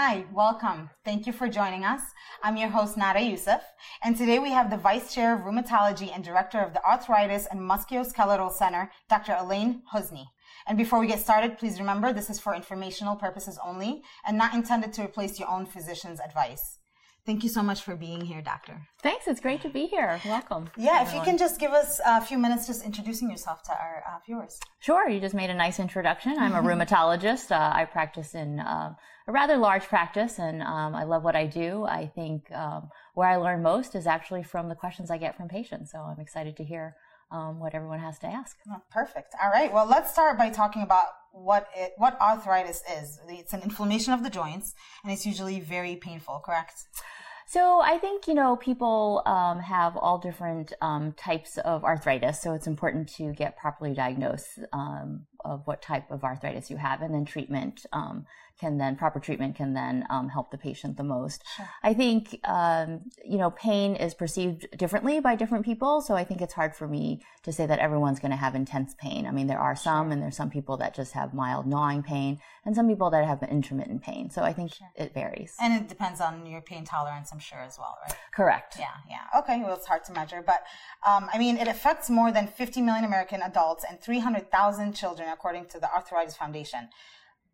Hi, welcome. Thank you for joining us. I'm your host, Nada Youssef, and today we have the Vice Chair of Rheumatology and Director of the Arthritis and Musculoskeletal Center, Dr. Elaine Husni. And before we get started, please remember this is for informational purposes only and not intended to replace your own physician's advice. Thank you so much for being here, Doctor. Thanks. It's great to be here. Welcome. Yeah, if you can just give us a few minutes just introducing yourself to our uh, viewers. Sure. You just made a nice introduction. I'm a rheumatologist. Uh, I practice in uh, a rather large practice and um, I love what I do. I think um, where I learn most is actually from the questions I get from patients. So I'm excited to hear um, what everyone has to ask. Oh, perfect. All right. Well, let's start by talking about what it, what arthritis is. It's an inflammation of the joints, and it's usually very painful. Correct? So I think you know people um, have all different um, types of arthritis, so it's important to get properly diagnosed um, of what type of arthritis you have, and then treatment um, can then proper treatment can then um, help the patient the most. Sure. I think um, you know pain is perceived differently by different people, so I think it's hard for me to say that everyone's going to have intense pain. I mean, there are some, sure. and there's some people that just have mild gnawing pain, and some people that have intermittent pain. So I think sure. it varies, and it depends on your pain tolerance, I'm sure as well, right? Correct. Yeah, yeah. Okay, well, it's hard to measure, but um, I mean, it affects more than 50 million American adults and 300,000 children, according to the Arthritis Foundation.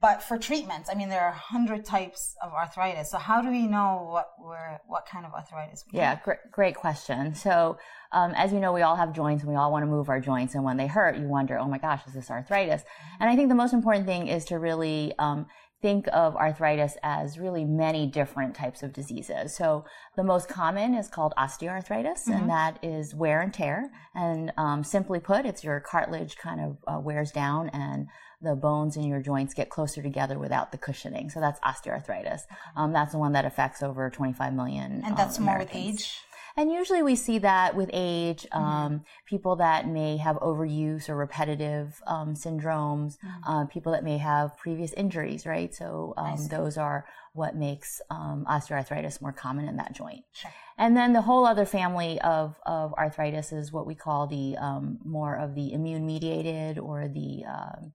But for treatments, I mean, there are hundred types of arthritis. So how do we know what we're, what kind of arthritis? yeah, great, great question. So um, as you know, we all have joints and we all want to move our joints. And when they hurt, you wonder, oh my gosh, is this arthritis? Mm-hmm. And I think the most important thing is to really um, think of arthritis as really many different types of diseases. So the most common is called osteoarthritis, mm-hmm. and that is wear and tear. And um, simply put, it's your cartilage kind of uh, wears down and the bones in your joints get closer together without the cushioning. So that's osteoarthritis. Um, that's the one that affects over 25 million. And that's um, more with age? And usually we see that with age, mm-hmm. um, people that may have overuse or repetitive um, syndromes, mm-hmm. uh, people that may have previous injuries, right? So um, those are what makes um, osteoarthritis more common in that joint. Sure. And then the whole other family of, of arthritis is what we call the um, more of the immune mediated or the um,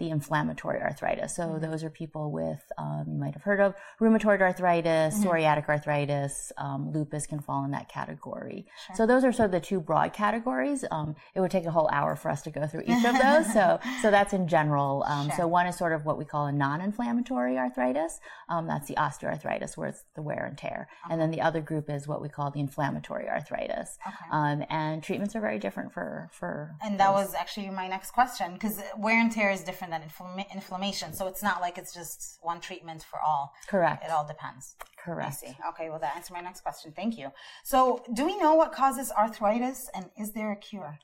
the inflammatory arthritis. So mm-hmm. those are people with, um, you might have heard of rheumatoid arthritis, mm-hmm. psoriatic arthritis, um, lupus can fall in that category. Sure. So those are sort of the two broad categories. Um, it would take a whole hour for us to go through each of those. so, so that's in general. Um, sure. So one is sort of what we call a non-inflammatory arthritis. Um, that's the osteoarthritis where it's the wear and tear. Okay. And then the other group is what we call the inflammatory arthritis. Okay. Um, and treatments are very different for, for. And that was actually my next question because wear and tear is different than infl- inflammation. So it's not like it's just one treatment for all. Correct. It all depends. Correct. I see. Okay, well, that answers my next question. Thank you. So, do we know what causes arthritis and is there a cure?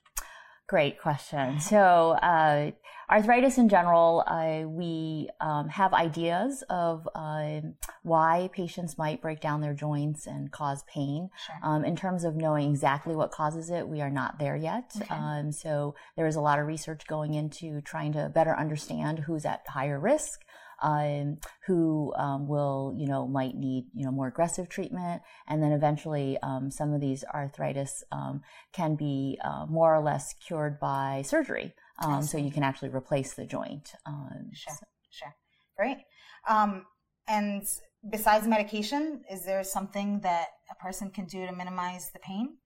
Great question. So, uh, arthritis in general, uh, we um, have ideas of uh, why patients might break down their joints and cause pain. Sure. Um, in terms of knowing exactly what causes it, we are not there yet. Okay. Um, so, there is a lot of research going into trying to better understand who's at higher risk um, who um, will, you know, might need, you know, more aggressive treatment. And then eventually, um, some of these arthritis um, can be uh, more or less cured by surgery. Um, so you can actually replace the joint. Um, sure, so. sure. Great. and besides medication, is there something that a person can do to minimize the pain?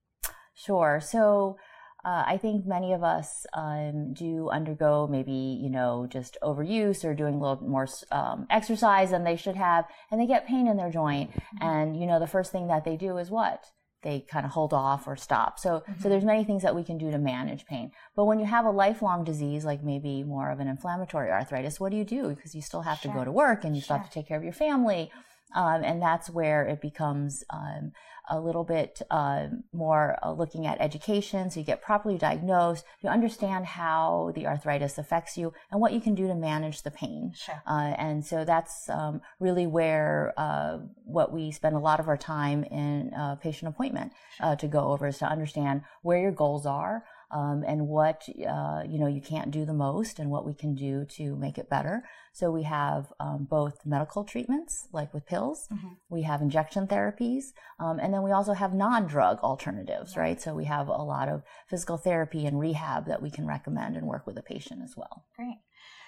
Sure. So, uh, I think many of us um, do undergo maybe, you know, just overuse or doing a little more um, exercise than they should have, and they get pain in their joint. Mm-hmm. And, you know, the first thing that they do is what? They kind of hold off or stop. So, mm-hmm. so there's many things that we can do to manage pain. But when you have a lifelong disease, like maybe more of an inflammatory arthritis, what do you do? Because you still have sure. to go to work and you sure. still have to take care of your family Um, and that's where it becomes um, a little bit uh, more uh, looking at education so you get properly diagnosed, you understand how the arthritis affects you and what you can do to manage the pain. Sure. Uh, and so that's um, really where uh, what we spend a lot of our time in patient appointment uh, to go over is to understand where your goals are um, and what uh, you know you can't do the most and what we can do to make it better. So we have um, both medical treatments, like with pills. Mm-hmm. We have injection therapies, um, and then we also have non-drug alternatives, right. right? So we have a lot of physical therapy and rehab that we can recommend and work with a patient as well. Great.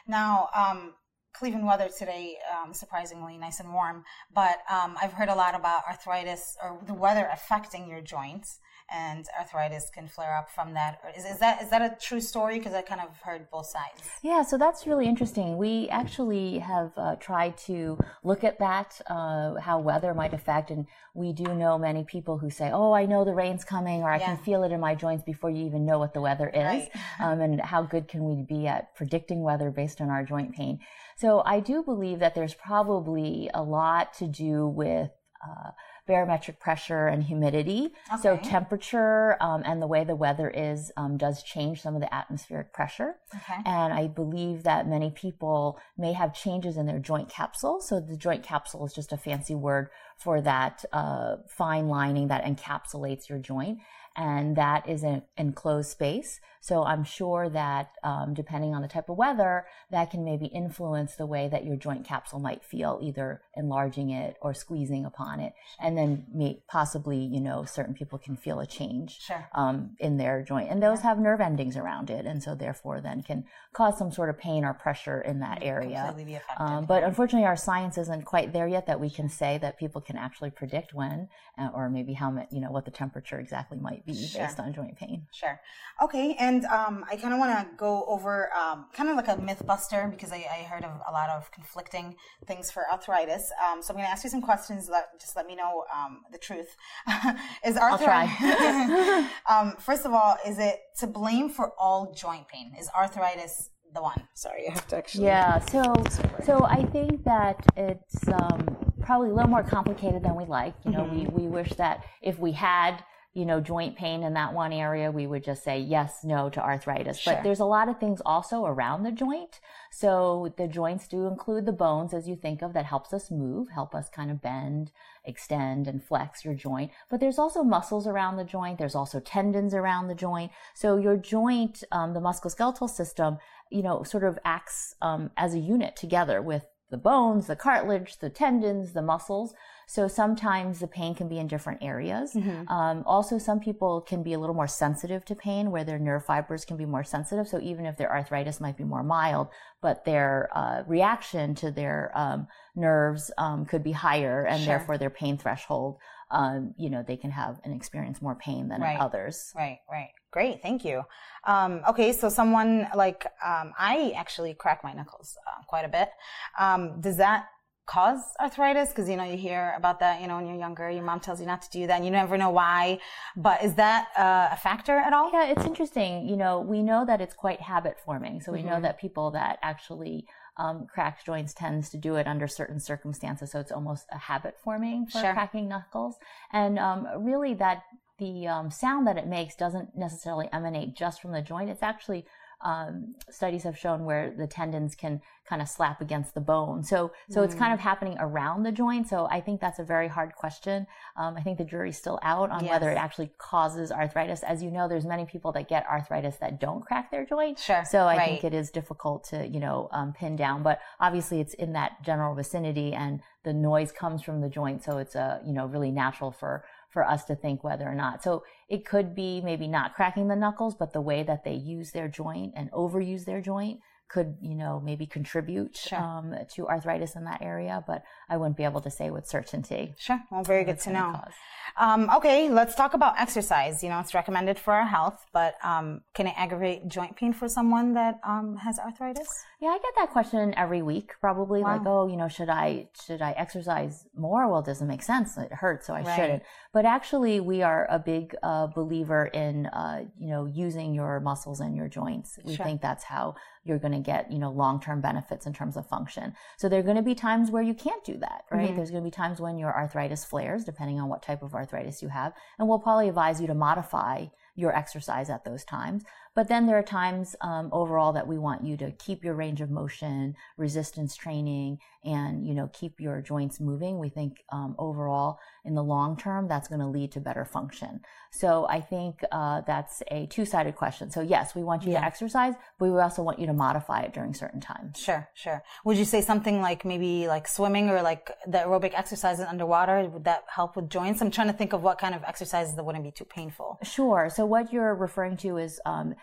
Now, um, Cleveland weather today, um, surprisingly nice and warm, but um, I've heard a lot about arthritis or the weather affecting your joints and arthritis can flare up from that. Is, is that is that a true story? Because I kind of heard both sides. Yeah, so that's really interesting. We actually have uh, tried to look at that, uh, how weather might affect, and we do know many people who say, "Oh, I know the rain's coming," or "I yeah. can feel it in my joints" before you even know what the weather is. Right. um, and how good can we be at predicting weather based on our joint pain? So I do believe that there's probably a lot to do with. Uh, barometric pressure and humidity. Okay. So temperature um, and the way the weather is um, does change some of the atmospheric pressure. Okay. And I believe that many people may have changes in their joint capsule. So the joint capsule is just a fancy word for that uh, fine lining that encapsulates your joint and that is an enclosed space. So I'm sure that um, depending on the type of weather, that can maybe influence the way that your joint capsule might feel, either enlarging it or squeezing upon it, and then may, possibly, you know, certain people can feel a change sure. um, in their joint, and those yeah. have nerve endings around it, and so therefore then can cause some sort of pain or pressure in that mm, area. Um, but unfortunately, our science isn't quite there yet that we can say that people can actually predict when, uh, or maybe how much you know what the temperature exactly might be sure. based on joint pain. Sure. Okay, and um, I kind of want to go over um, kind of like a myth buster because I, I, heard of a lot of conflicting things for arthritis. Um, so I'm going to ask you some questions. Let, just let me know um, the truth. is arthritis? Um, first of all, is it to blame for all joint pain? Is arthritis the one? Sorry, I have to actually. Yeah. So so I think that it's um, probably a little more complicated than we like. You know, mm-hmm. we we wish that if we had you know, joint pain in that one area, we would just say yes, no to arthritis. Sure. But there's a lot of things also around the joint. So the joints do include the bones, as you think of, that helps us move, help us kind of bend, extend, and flex your joint. But there's also muscles around the joint. There's also tendons around the joint. So your joint, um, the musculoskeletal system, you know, sort of acts um, as a unit together with the bones, the cartilage, the tendons, the muscles. So sometimes the pain can be in different areas. Mm-hmm. Um, also, some people can be a little more sensitive to pain where their nerve fibers can be more sensitive. So even if their arthritis might be more mild, but their uh, reaction to their um, nerves um, could be higher and sure. therefore their pain threshold, um, you know, they can have and experience more pain than right. others. Right, right. Great, thank you. Um, okay, so someone like um, I actually crack my knuckles uh, quite a bit. Um, does that cause arthritis? Because you know you hear about that. You know when you're younger, your mom tells you not to do that, and you never know why. But is that uh, a factor at all? Yeah, it's interesting. You know, we know that it's quite habit forming. So we mm-hmm. know that people that actually um, cracked joints tends to do it under certain circumstances. So it's almost a habit forming for sure. cracking knuckles. And um, really, that the um, sound that it makes doesn't necessarily emanate just from the joint. It's actually um, studies have shown where the tendons can kind of slap against the bone. So, so mm. it's kind of mm. happening around the joint. So I think that's a very hard question. Um, I think the jury's still out on yes. whether it actually causes arthritis. As you know, there's many people that get arthritis that don't crack their joint. Sure. So I right. think it is difficult to, you know, um, pin down, but obviously it's in that general vicinity and the noise comes from the joint. So it's a, you know, really natural for, for us to think whether or not. So it could be maybe not cracking the knuckles, but the way that they use their joint and overuse their joint could, you know, maybe contribute sure. um, to arthritis in that area, but I wouldn't be able to say with certainty. Sure. Well, very good to know. Um, okay, let's talk about exercise. You know, it's recommended for our health, but um, can it aggravate joint pain for someone that um, has arthritis? Yeah, I get that question every week, probably. Wow. Like, oh, you know, should I should I exercise more? Well, it doesn't make sense. It hurts, so I right. shouldn't. But actually, we are a big uh, believer in uh, you know using your muscles and your joints. We sure. think that's how you're going to get, you know, long-term benefits in terms of function. So there are going to be times where you can't do that, right? Mm-hmm. There's going to be times when your arthritis flares, depending on what type of arthritis you have. And we'll probably advise you to modify your exercise at those times. But then there are times um, overall that we want you to keep your range of motion, resistance training, and you know keep your joints moving. We think um, overall in the long term that's going to lead to better function. So I think uh, that's a two-sided question. So yes, we want you yeah. to exercise, but we also want you to modify it during certain times. Sure, sure. Would you say something like maybe like swimming or like the aerobic exercises underwater? Would that help with joints? I'm trying to think of what kind of exercises that wouldn't be too painful. Sure. So what you're referring to is um,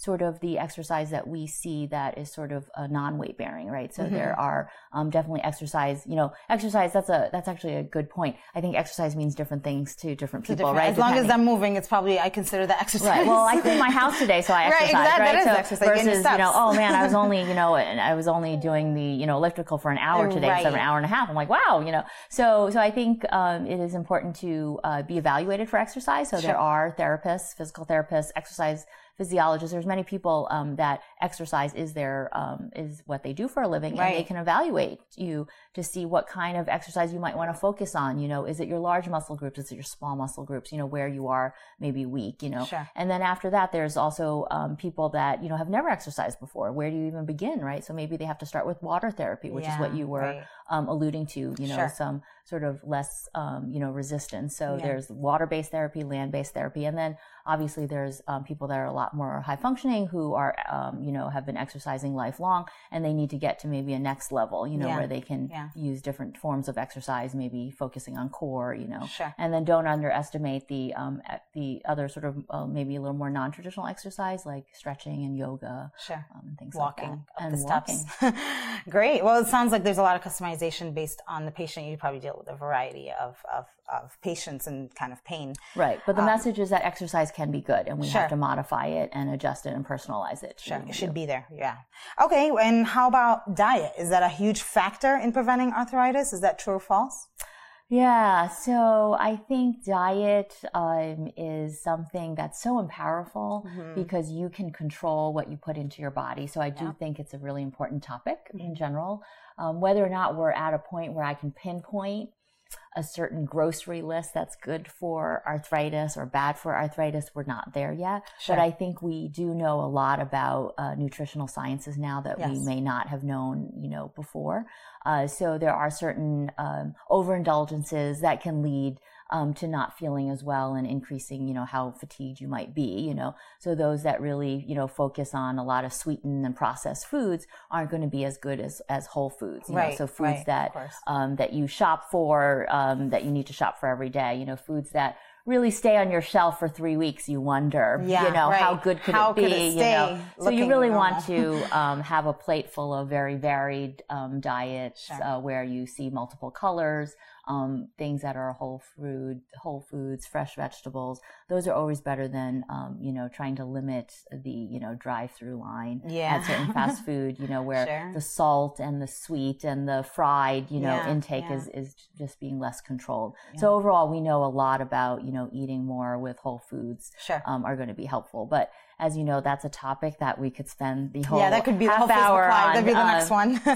sort of the exercise that we see that is sort of a non-weight bearing, right? So mm-hmm. there are um, definitely exercise. You know, exercise. That's a that's actually a good point. I think exercise means different things to different people, different, right? As long as I'm moving, it's probably I consider that exercise. Right. Well, I cleaned my house today, so I exercise. right, exactly. right? That so is exercise. Versus, you know, oh man, I was only you know, and I was only doing the you know elliptical for an hour today right. instead of an hour and a half. I'm like, wow, you know. So so I think um, it is important to uh, be evaluated for exercise. So sure. there are therapists, physical therapists, exercise physiologists. There's many people um, that exercise is their um, is what they do for a living, right. and they can evaluate you to see what kind of exercise you might want to focus on. You know, is it your large muscle groups? Is it your small muscle groups? You know, where you are maybe weak. You know, sure. and then after that, there's also um, people that you know have never exercised before. Where do you even begin? Right. So maybe they have to start with water therapy, which yeah, is what you were right. Um, alluding to. You know, sure. some sort of less um, you know resistance. So yeah. there's water based therapy, land based therapy, and then obviously there's um, people that are a lot more high functioning who are um, you know have been exercising lifelong and they need to get to maybe a next level you know yeah. where they can yeah. use different forms of exercise maybe focusing on core you know sure. and then don't underestimate the um, the other sort of uh, maybe a little more non-traditional exercise like stretching and yoga sure. Um, and things walking like that. and the walking great well it sounds like there's a lot of customization based on the patient you probably deal with a variety of, of, of patients and kind of pain right but the um, message is that exercise can be good and we sure. have to modify it and adjust it and personalize it. Sure. It should be there. Yeah. Okay. And how about diet? Is that a huge factor in preventing arthritis? Is that true or false? Yeah, so I think diet um, is something that's so powerful mm-hmm. because you can control what you put into your body. So I do yeah. think it's a really important topic mm-hmm. in general. Um, whether or not we're at a point where I can pinpoint a certain grocery list that's good for arthritis or bad for arthritis. We're not there yet, sure. but I think we do know a lot about uh, nutritional sciences now that yes. we may not have known, you know, before. Uh, so there are certain um, overindulgences that can lead um, to not feeling as well and increasing, you know, how fatigued you might be, you know. So those that really, you know, focus on a lot of sweetened and processed foods aren't going to be as good as, as whole foods, you right, know. So foods right, that, um, that you shop for, um, that you need to shop for every day, you know, foods that really stay on your shelf for three weeks, you wonder, yeah, you know, right. how good could how it be? Could it you know, so you really normal. want to um, have a plate full of very varied um, diets sure. uh, where you see multiple colors, um, things that are whole food, whole foods, fresh vegetables. Those are always better than um, you know trying to limit the you know drive-through line yeah. at certain fast food. You know where sure. the salt and the sweet and the fried you know yeah, intake yeah. is is just being less controlled. So overall, we know a lot about you know eating more with whole foods sure. um, are going to be helpful, but as you know, that's a topic that we could spend the whole yeah, that could be half the hour on. That'd be the next one. so,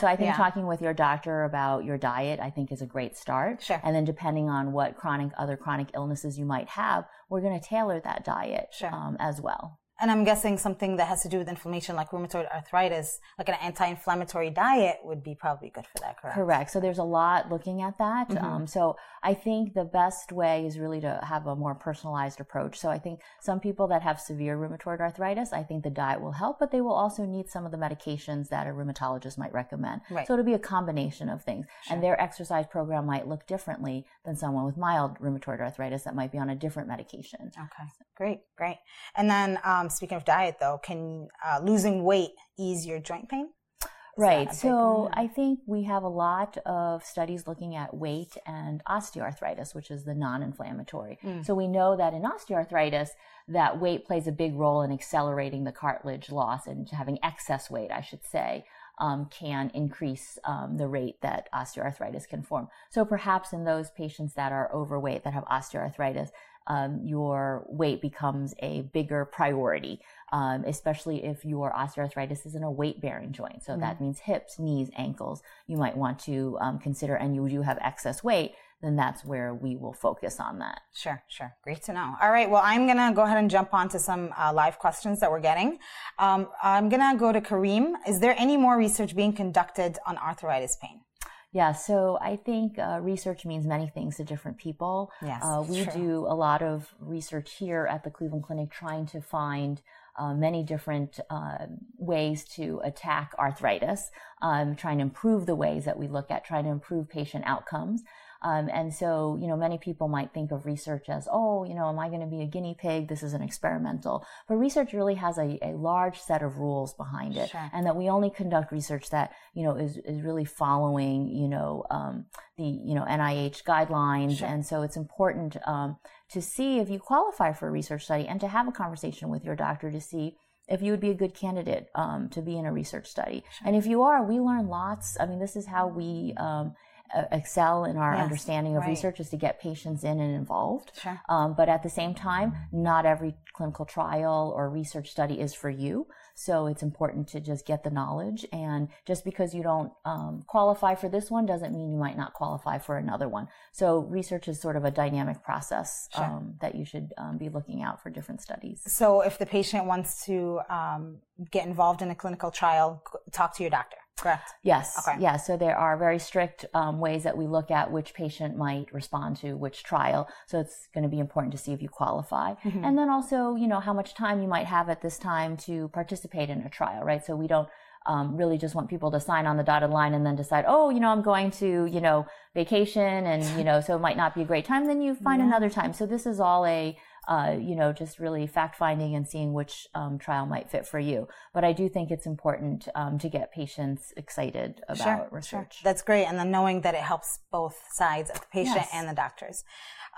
so I think yeah. talking with your doctor about your diet, I think is a great start. Sure. And then depending on what chronic, other chronic illnesses you might have, we're going to tailor that diet sure. um, as well. And I'm guessing something that has to do with inflammation, like rheumatoid arthritis, like an anti-inflammatory diet, would be probably good for that. Correct. Correct. So there's a lot looking at that. Mm-hmm. Um, so I think the best way is really to have a more personalized approach. So I think some people that have severe rheumatoid arthritis, I think the diet will help, but they will also need some of the medications that a rheumatologist might recommend. Right. So it'll be a combination of things, sure. and their exercise program might look differently than someone with mild rheumatoid arthritis that might be on a different medication. Okay. Great. Great. And then. Um, speaking of diet, though, can uh, losing weight ease your joint pain? Is right. So I think we have a lot of studies looking at weight and osteoarthritis, which is the non-inflammatory. Mm. So we know that in osteoarthritis, that weight plays a big role in accelerating the cartilage loss and having excess weight, I should say. Um, can increase um, the rate that osteoarthritis can form. So perhaps in those patients that are overweight that have osteoarthritis, um, your weight becomes a bigger priority, um, especially if your osteoarthritis is in a weight bearing joint. So mm-hmm. that means hips, knees, ankles. You might want to um, consider, and you do have excess weight, then that's where we will focus on that. Sure, sure. Great to know. All right. Well, I'm going to go ahead and jump on to some uh, live questions that we're getting. Um, I'm going to go to Kareem. Is there any more research being conducted on arthritis pain? Yeah, so I think uh, research means many things to different people. Yes, uh, we true. do a lot of research here at the Cleveland Clinic trying to find uh, many different uh, ways to attack arthritis, um, trying to improve the ways that we look at, trying to improve patient outcomes. Um, and so, you know, many people might think of research as, oh, you know, am I going to be a guinea pig? This is an experimental. But research really has a, a large set of rules behind it. Sure. And that we only conduct research that, you know, is, is really following, you know, um, the, you know, NIH guidelines. Sure. And so it's important um, to see if you qualify for a research study and to have a conversation with your doctor to see if you would be a good candidate um, to be in a research study. Sure. And if you are, we learn lots. I mean, this is how we um, excel in our yes, understanding of right. research is to get patients in and involved. Sure. Um, but at the same time, not every clinical trial or research study is for you. So it's important to just get the knowledge. And just because you don't um, qualify for this one doesn't mean you might not qualify for another one. So research is sort of a dynamic process sure. um, that you should um, be looking out for different studies. So if the patient wants to um, get involved in a clinical trial, talk to your doctor. Correct. Yes. Okay. Yeah. So there are very strict um, ways that we look at which patient might respond to which trial. So it's going to be important to see if you qualify, Mhm. and then also, you know, how much time you might have at this time to participate in a trial, right? So we don't um, really just want people to sign on the dotted line and then decide, oh, you know, I'm going to, you know, vacation, and you know, so it might not be a great time. Then you find Yeah. another time. So this is all a uh, you know, just really fact finding and seeing which um, trial might fit for you. But I do think it's important um, to get patients excited about sure, research. Sure. That's great. And then knowing that it helps both sides of the patient Yes. and the doctors.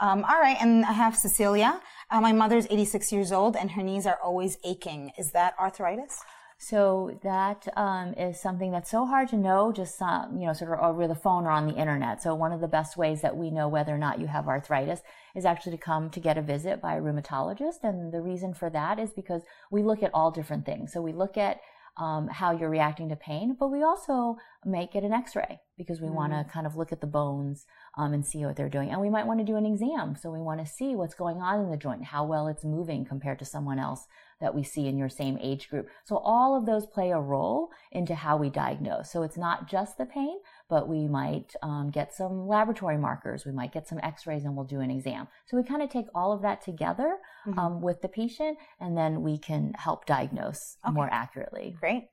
Um, all right. And I have Cecilia. Uh, my mother's 86 years old and her knees are always aching. Is that arthritis? So that um, is something that's so hard to know, just um, you know, sort of over the phone or on the internet. So one of the best ways that we know whether or not you have arthritis is actually to come to get a visit by a rheumatologist, and the reason for that is because we look at all different things. So we look at um, how you're reacting to pain, but we also make it an X-ray because we want to kind of look at the bones um, and see what they're doing, and we might want to do an exam. So we want to see what's going on in the joint, how well it's moving compared to someone else that we see in your same age group. So all of those play a role into how we diagnose. So it's not just the pain, but we might um, get some laboratory markers, we might get some X-rays, and we'll do an exam. So we kind of take all of that together Mhm. um, with the patient, and then we can help diagnose Okay. more accurately. Great.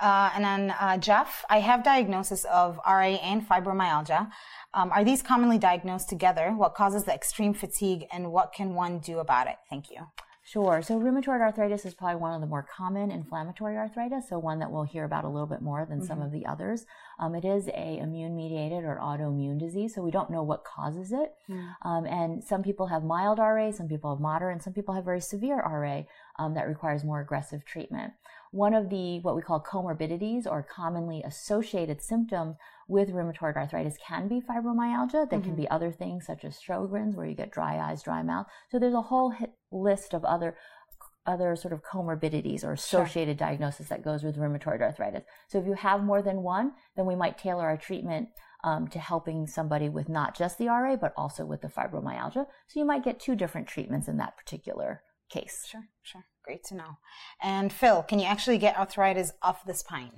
Uh, and then uh, Jeff, I have diagnosis of RA and fibromyalgia. Um, are these commonly diagnosed together? What causes the extreme fatigue, and what can one do about it? Thank you. Sure. So rheumatoid arthritis is probably one of the more common inflammatory arthritis, so one that we'll hear about a little bit more than some Mhm. of the others. Um, it is a immune mediated or autoimmune disease, so we don't know what causes it. Um, and some people have mild RA, some people have moderate, and some people have very severe RA um, that requires more aggressive treatment. One of the what we call comorbidities or commonly associated symptoms with rheumatoid arthritis can be fibromyalgia. There can Mhm. be other things such as Sjogren's, where you get dry eyes, dry mouth. So there's a whole hit list of other other sort of comorbidities or Sure. associated diagnosis that goes with rheumatoid arthritis. So if you have more than one, then we might tailor our treatment um, to helping somebody with not just the RA, but also with the fibromyalgia. So you might get two different treatments in that particular case. Sure, sure. Great to know. And Phil, can you actually get arthritis off the spine?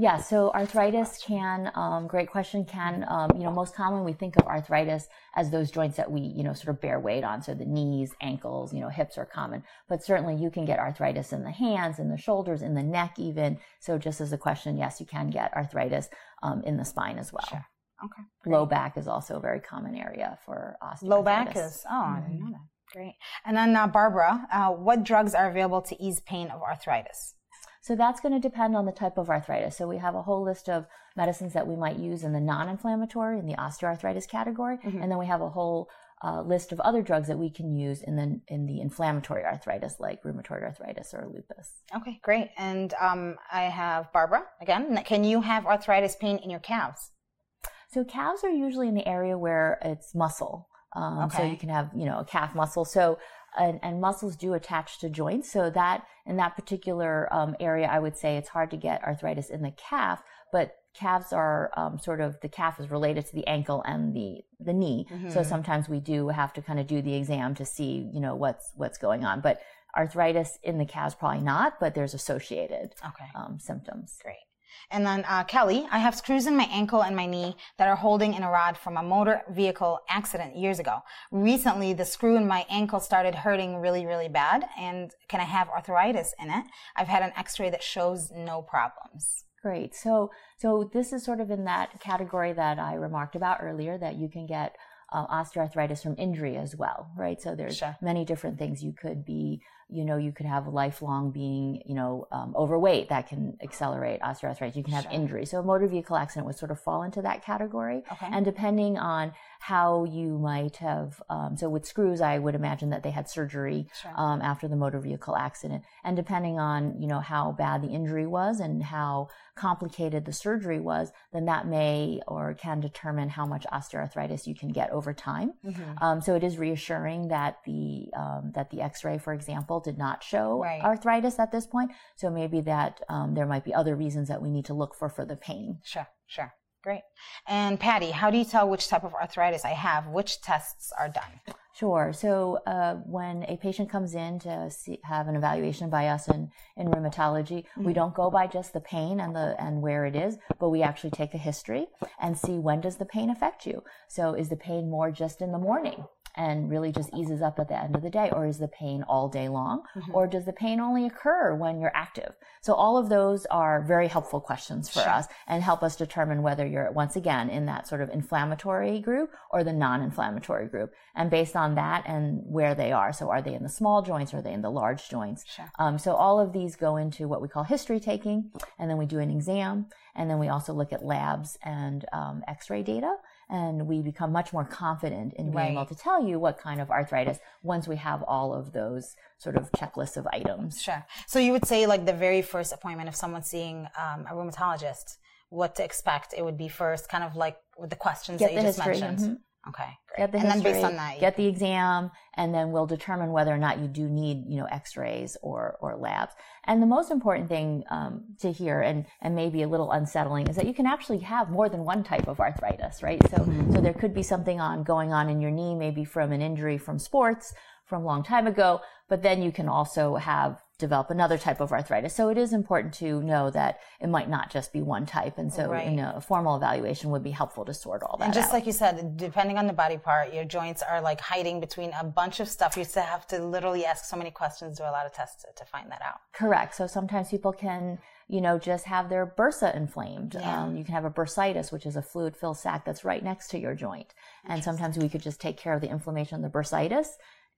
Yeah, so arthritis can, um, great question, can, um, you know, most commonly we think of arthritis as those joints that we, you know, sort of bear weight on. So the knees, ankles, you know, hips are common, but certainly you can get arthritis in the hands, in the shoulders, in the neck even. So just as a question, yes, you can get arthritis um, in the spine as well. Sure. Okay. Low back is also a very common area for osteoarthritis. Low back is, oh, I didn't Mhm. know that. Great. And then uh, Barbara, uh, what drugs are available to ease pain of arthritis? So that's going to depend on the type of arthritis. So we have a whole list of medicines that we might use in the non-inflammatory in the osteoarthritis category, Mhm. and then we have a whole uh, list of other drugs that we can use in the in the inflammatory arthritis, like rheumatoid arthritis or lupus. Okay, great. And um, I have Barbara again. Can you have arthritis pain in your calves? So calves are usually in the area where it's muscle. Um, Okay. So you can have, you know, a calf muscle. So, and, and muscles do attach to joints. So that, in that particular um, area, I would say it's hard to get arthritis in the calf, but calves are um, sort of, the calf is related to the ankle and the, the knee. So Mhm. sometimes we do have to kind of do the exam to see, you know, what's, what's going on. But arthritis in the calves, probably not, but there's associated Okay. um, symptoms. Great. And then uh, Kelly, I have screws in my ankle and my knee that are holding in a rod from a motor vehicle accident years ago. Recently, the screw in my ankle started hurting really, really bad. And can I have arthritis in it? I've had an X-ray that shows no problems. Great. So, so this is sort of in that category that I remarked about earlier that you can get uh, osteoarthritis from injury as well, right? So there's Sure. many different things. You could be, you know, you could have lifelong being, you know, um, overweight that can accelerate osteoarthritis. You can have Sure. injury. So a motor vehicle accident would sort of fall into that category. Okay. And depending on how you might have, um, so with screws, I would imagine that they had surgery Sure. um, after the motor vehicle accident. And depending on, you know, how bad the injury was and how complicated the surgery was, then that may or can determine how much osteoarthritis you can get over time. Mhm. Um, so it is reassuring that the um, that the X-ray, for example, did not show Right. arthritis at this point. So maybe that um, there might be other reasons that we need to look for for the pain. Sure, sure. Great. And Patty, how do you tell which type of arthritis I have? Which tests are done? Sure. So uh, when a patient comes in to see, have an evaluation by us in, in rheumatology, we don't go by just the pain and the and where it is, but we actually take a history and see when does the pain affect you. So is the pain more just in the morning? And really just eases up at the end of the day, or is the pain all day long, or does the pain only occur when you're active? So all of those are very helpful questions for Sure. us and help us determine whether you're once again in that sort of inflammatory group or the non-inflammatory group. And based on that and where they are. So are they in the small joints? Or are they in the large joints? Sure. Um, so all of these go into what we call history taking. And then we do an exam. And then we also look at labs and um, x-ray data. And we become much more confident in being Right. able to tell you what kind of arthritis once we have all of those sort of checklists of items. Sure. So you would say, like, the very first appointment, if someone's seeing um, a rheumatologist, what to expect? It would be first, kind of like with the questions Get that you just history, mentioned. mhm. Okay, great. Get the and history, then based on that, you- get the exam, and then we'll determine whether or not you do need, you know, X-rays or or labs. And the most important thing um, to hear, and and maybe a little unsettling, is that you can actually have more than one type of arthritis, right? So so there could be something on going on in your knee, maybe from an injury from sports from a long time ago, but then you can also have develop another type of arthritis. So it is important to know that it might not just be one type, and so Right. you know, a formal evaluation would be helpful to sort all that out. And just out. like you said, depending on the body part, your joints are like hiding between a bunch of stuff. You still have to literally ask so many questions, do a lot of tests to, to find that out. Correct. So sometimes people can, you know, just have their bursa inflamed. Yeah. Um, you can have a bursitis, which is a fluid filled sac that's right next to your joint. And sometimes we could just take care of the inflammation of the bursitis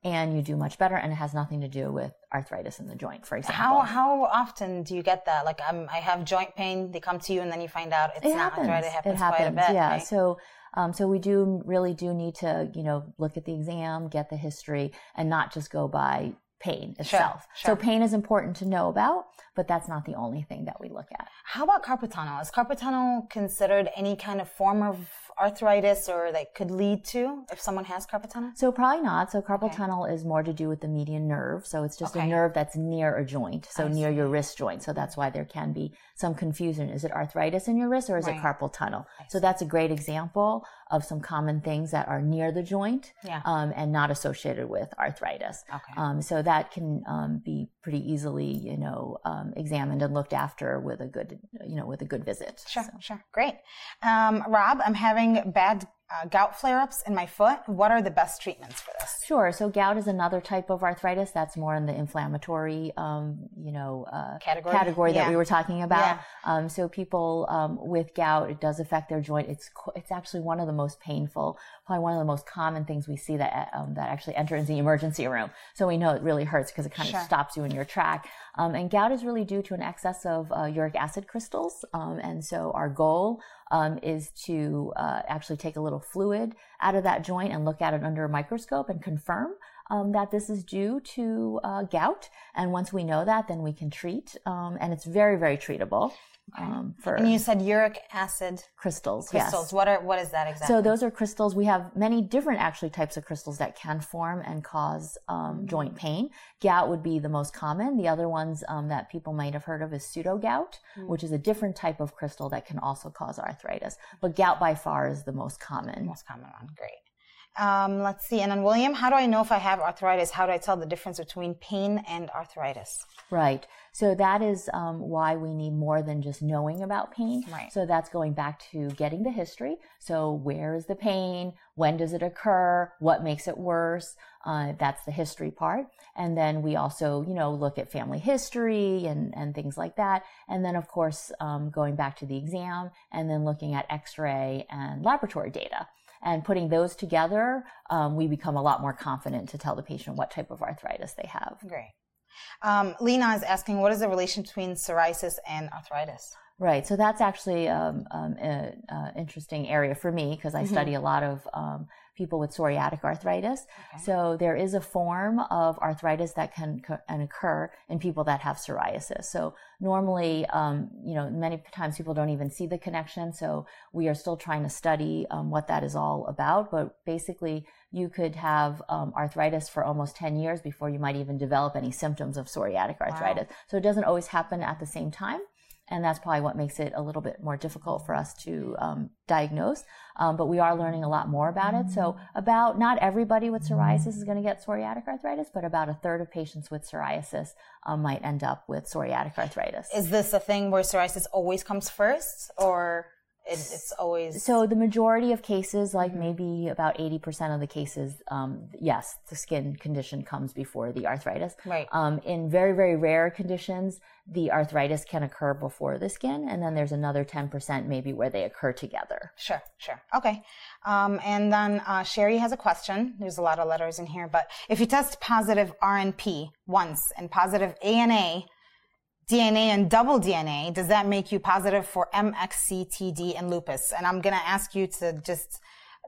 and you do much better and it has nothing to do with arthritis in the joint, for example. How how often do you get that? Like, um, I have joint pain. They come to you, and then you find out it's it not happens. arthritis. It happens, it happens. quite a bit. yeah. right? So, um, so we do really do need to, you know, look at the exam, get the history, and not just go by pain itself. sure. So pain is important to know about, but that's not the only thing that we look at. How about carpal tunnel? Is carpal tunnel considered any kind of form of arthritis or that could lead to if someone has carpal tunnel? So probably not. So carpal Okay. tunnel is more to do with the median nerve. So it's just Okay. a nerve that's near a joint, so I near your wrist joint. So that's why there can be some confusion. Is it arthritis in your wrist or is Right. it carpal tunnel? I So that's a great example of some common things that are near the joint Yeah. um, and not associated with arthritis. Okay. Um, so that can um, be pretty easily, you know, um, examined and looked after with a good, you know, with a good visit. Sure, So- sure. Great. Um, Rob, I'm having bad uh, gout flare ups in my foot. What are the best treatments for this? Sure. So gout is another type of arthritis that's more in the inflammatory, um, you know, uh, Category? category that we were talking about. Yeah. Um, so people um, with gout, it does affect their joint. It's it's actually one of the most painful, probably one of the most common things we see that um, that actually enters the emergency room. So we know it really hurts because it kind Sure. of stops you in your track. Um, and gout is really due to an excess of uh, uric acid crystals. Um, and so our goal um, is to uh, actually take a little fluid out of that joint and look at it under a microscope and confirm um, that this is due to uh, gout. And once we know that, then we can treat. Um, and it's very, very treatable. Um, for And you said uric acid crystals. crystals. Yes. What are what is that exactly? So those are crystals. We have many different actually types of crystals that can form and cause um, joint pain. Gout would be the most common. The other ones um, that people might have heard of is pseudo gout, which is a different type of crystal that can also cause arthritis. But gout by far is the most common. most common one. Great. Um, let's see. And then William, how do I know if I have arthritis? How do I tell the difference between pain and arthritis? Right. So that is um, why we need more than just knowing about pain. Right. So that's going back to getting the history. So where is the pain? When does it occur? What makes it worse? Uh, that's the history part. And then we also, you know, look at family history and, and things like that. And then, of course, um, going back to the exam and then looking at x-ray and laboratory data. And putting those together, um, we become a lot more confident to tell the patient what type of arthritis they have. Great. Um, Lena is asking, what is the relation between psoriasis and arthritis? Right. So that's actually um, um, an interesting area for me because I study a lot of um, people with psoriatic arthritis. So there is a form of arthritis that can, can occur in people that have psoriasis. So normally, um, you know, many times people don't even see the connection. So we are still trying to study um, what that is all about. But basically, you could have um, arthritis for almost 10 years before you might even develop any symptoms of psoriatic arthritis. So it doesn't always happen at the same time and that's probably what makes it a little bit more difficult for us to um, diagnose. Um, but we are learning a lot more about it. So about not everybody with psoriasis is going to get psoriatic arthritis, but about a third of patients with psoriasis um, might end up with psoriatic arthritis. Is this a thing where psoriasis always comes first, or it's always So the majority of cases, like maybe about 80% of the cases, um, yes, the skin condition comes before the arthritis. Right. Um, in very, very rare conditions, the arthritis can occur before the skin, and then there's another 10% maybe where they occur together. Sure, sure. Okay. Um, and then uh, Sherry has a question. There's a lot of letters in here, but if you test positive RNP once and positive ANA, DNA and double DNA, does that make you positive for MXCTD and lupus? And I'm going to ask you to just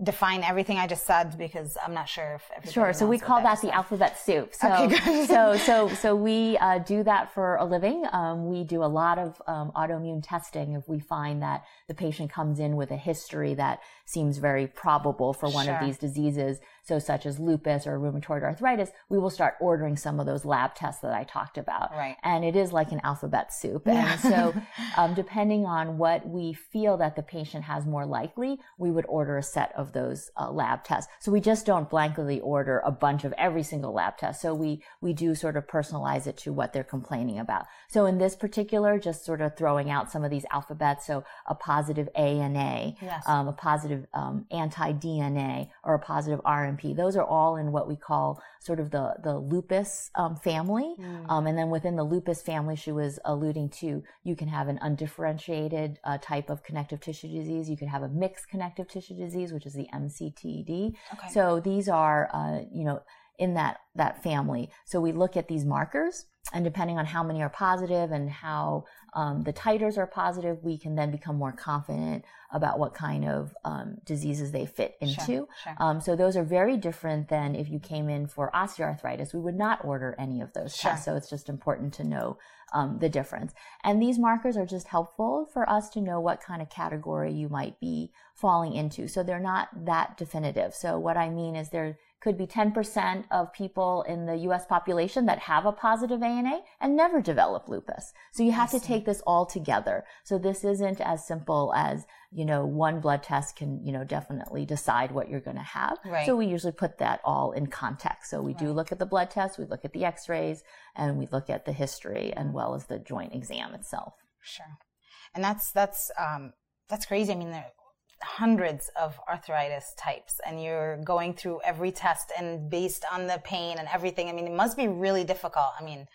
define everything I just said because I'm not sure if Sure. So we call that the alphabet soup. So, Okay, so, so, so we uh, do that for a living. Um, we do a lot of um, autoimmune testing if we find that the patient comes in with a history that seems very probable for one of these diseases. So, such as lupus or rheumatoid arthritis, we will start ordering some of those lab tests that I talked about. Right. And it is like an alphabet soup. And so, um, depending on what we feel that the patient has more likely, we would order a set of those uh, lab tests. So we just don't blankly order a bunch of every single lab test. So we we do sort of personalize it to what they're complaining about. So in this particular, just sort of throwing out some of these alphabets. So a positive A and A, Yes. um, a positive um, anti DNA, or a positive RNP. Those are all in what we call sort of the the lupus um, family. Um, and then within the lupus family, she was alluding to, you can have an undifferentiated uh, type of connective tissue disease. You could have a mixed connective tissue disease, which is the MCTD. Okay. So these are, uh, you know, in that that family. So we look at these markers, and depending on how many are positive and how um, the titers are positive, we can then become more confident about what kind of um, diseases they fit into. sure. Um, so those are very different than if you came in for osteoarthritis. We would not order any of those Sure. tests. So it's just important to know um, the difference. And these markers are just helpful for us to know what kind of category you might be falling into. So they're not that definitive. So what I mean is there could be 10% of people in the US population that have a positive ANA and never develop lupus. So you have to take this all together. So this isn't as simple as, you know, one blood test can, you know, definitely decide what you're going to have. Right. So we usually put that all in context. So we do look at the blood test, we look at the x-rays, and we look at the history and well as the joint exam itself. Sure. And that's that's um that's crazy. I mean hundreds of arthritis types and you're going through every test and based on the pain and everything. I mean it must be really difficult. I mean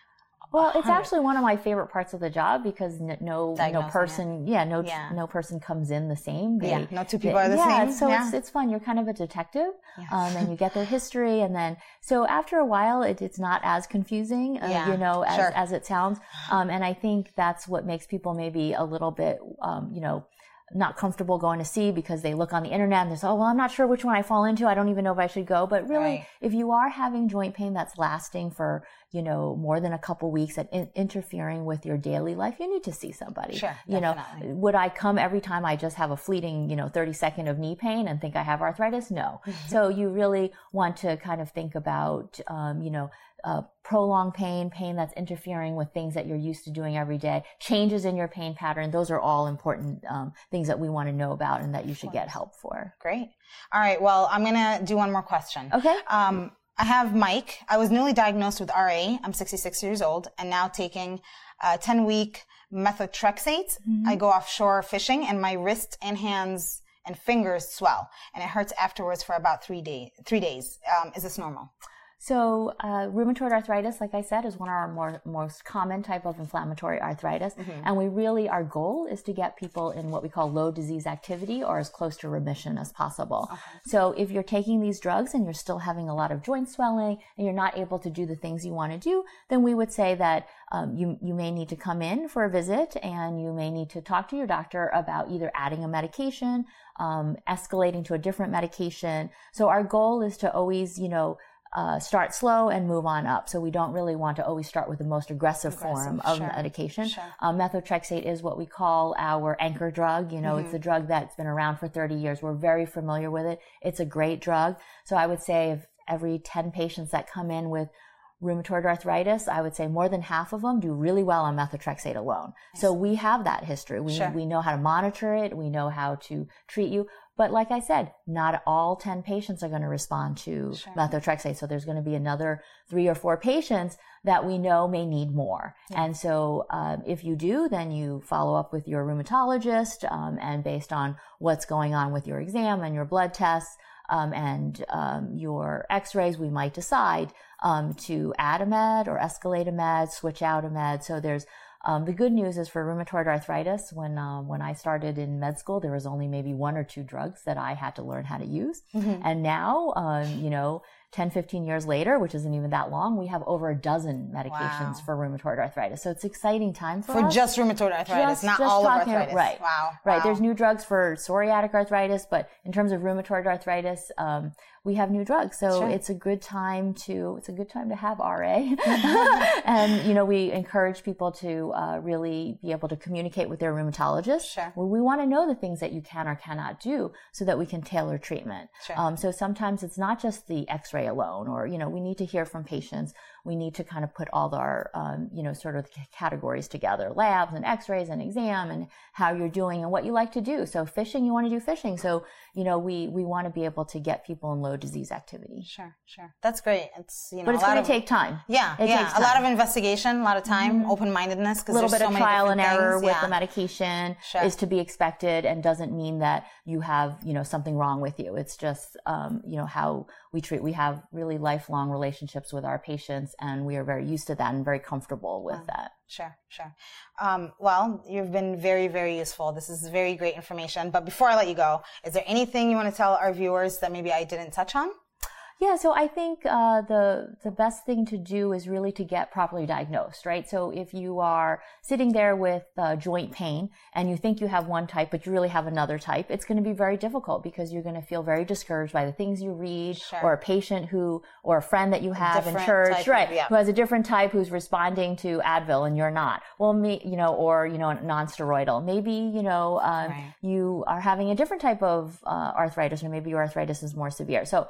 Well, it's actually one of my favorite parts of the job because no no person, yeah, no Yeah. no person comes in the same. They, Yeah, no two people they- are the yeah, same. So Yeah. it's it's fun. You're kind of a detective, um, and you get their history, and then so after a while, it, it's not as confusing, uh, Yeah, you know, as sure. as it sounds. Um, and I think that's what makes people maybe a little bit, um, you know. Not comfortable going to see because they look on the internet and they say, oh, well, I'm not sure which one I fall into. I don't even know if I should go. But really, right. if you are having joint pain that's lasting for, you know, more than a couple weeks and in- interfering with your daily life, you need to see somebody. Sure. You definitely. know, would I come every time I just have a fleeting, you know, 30 second of knee pain and think I have arthritis? No. so you really want to kind of think about, um, you know, uh, prolonged pain, pain that's interfering with things that you're used to doing every day, changes in your pain pattern. Those are all important um, things that we want to know about and that you should get help for. Great. All right. Well, I'm going to do one more question. Okay. Um, I have Mike. I was newly diagnosed with RA. I'm 66 years old and now taking a 10 week methotrexate. Mm-hmm. I go offshore fishing and my wrists and hands and fingers swell and it hurts afterwards for about three days. Three days. Um, is this normal? So, uh, rheumatoid arthritis, like I said, is one of our more, most common type of inflammatory arthritis. Mm-hmm. And we really, our goal is to get people in what we call low disease activity or as close to remission as possible. Okay. So, if you're taking these drugs and you're still having a lot of joint swelling and you're not able to do the things you want to do, then we would say that um, you, you may need to come in for a visit and you may need to talk to your doctor about either adding a medication, um, escalating to a different medication. So, our goal is to always, you know, uh, start slow and move on up. So we don't really want to always start with the most aggressive, aggressive form of sure, medication. Sure. Um, methotrexate is what we call our anchor drug. You know, mm-hmm. it's a drug that's been around for 30 years. We're very familiar with it. It's a great drug. So I would say if every 10 patients that come in with rheumatoid arthritis, I would say more than half of them do really well on methotrexate alone. So we have that history. We, sure. we know how to monitor it. We know how to treat you. But like I said, not all 10 patients are going to respond to sure. methotrexate. So there's going to be another three or four patients that we know may need more. Yeah. And so um, if you do, then you follow up with your rheumatologist um, and based on what's going on with your exam and your blood tests, um, and um, your x-rays, we might decide um, to add a med or escalate a med, switch out a med. So there's um, the good news is for rheumatoid arthritis, when uh, when I started in med school, there was only maybe one or two drugs that I had to learn how to use, mm-hmm. and now, um, you know, 10, 15 years later, which isn't even that long, we have over a dozen medications wow. for rheumatoid arthritis. So it's exciting time for, for us. just rheumatoid arthritis, just, not just all of arthritis. Right. Wow. Right. Wow. There's new drugs for psoriatic arthritis, but in terms of rheumatoid arthritis, um, we have new drugs. So sure. it's a good time to, it's a good time to have RA. and, you know, we encourage people to uh, really be able to communicate with their rheumatologist. Sure. Well, we want to know the things that you can or cannot do so that we can tailor treatment. Sure. Um, so sometimes it's not just the x-ray alone or, you know, we need to hear from patients we need to kind of put all our, um, you know, sort of categories together, labs and x-rays and exam and how you're doing and what you like to do. So fishing, you want to do fishing. So, you know, we, we want to be able to get people in low disease activity. Sure, sure. That's great. It's, you know, but it's going to take time. Yeah. It yeah. A lot of investigation, a lot of time, mm-hmm. open-mindedness. A little bit so of trial and error things. with yeah. the medication sure. is to be expected and doesn't mean that you have, you know, something wrong with you. It's just, um, you know, how we treat, we have really lifelong relationships with our patients and we are very used to that and very comfortable with that. Sure, sure. Um, well, you've been very, very useful. This is very great information. But before I let you go, is there anything you want to tell our viewers that maybe I didn't touch on? Yeah, so I think uh, the the best thing to do is really to get properly diagnosed, right? So if you are sitting there with uh, joint pain and you think you have one type, but you really have another type, it's going to be very difficult because you're going to feel very discouraged by the things you read, sure. or a patient who, or a friend that you have in church, right, of, yeah. who has a different type who's responding to Advil and you're not. Well, me, you know, or you know, non-steroidal. Maybe you know, um, right. you are having a different type of uh, arthritis, or maybe your arthritis is more severe. So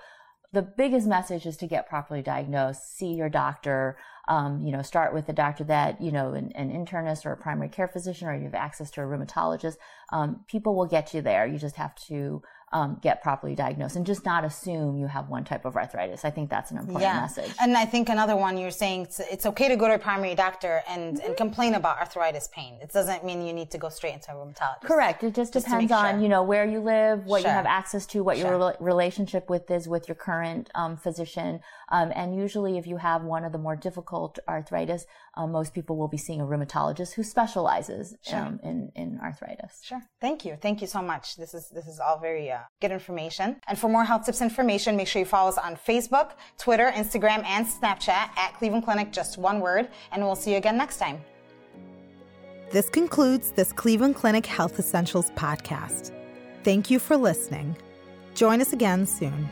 the biggest message is to get properly diagnosed, see your doctor, um, you know, start with a doctor that, you know, an, an, internist or a primary care physician, or you have access to a rheumatologist. Um, people will get you there. You just have to um, get properly diagnosed and just not assume you have one type of arthritis. I think that's an important yeah. message. And I think another one you're saying it's, it's okay to go to a primary doctor and, mm-hmm. and complain about arthritis pain. It doesn't mean you need to go straight into a rheumatologist. Correct. It just, just depends on, sure. you know, where you live, what sure. you have access to, what sure. your re- relationship with is with your current um, physician. Um, and usually if you have one of the more difficult arthritis, um, most people will be seeing a rheumatologist who specializes um, in, in arthritis. Sure. Thank you. Thank you so much. This is, this is all very uh, good information information. And for more health tips information, make sure you follow us on Facebook, Twitter, Instagram, and Snapchat at Cleveland Clinic, just one word. And we'll see you again next time. This concludes this Cleveland Clinic Health Essentials podcast. Thank you for listening. Join us again soon.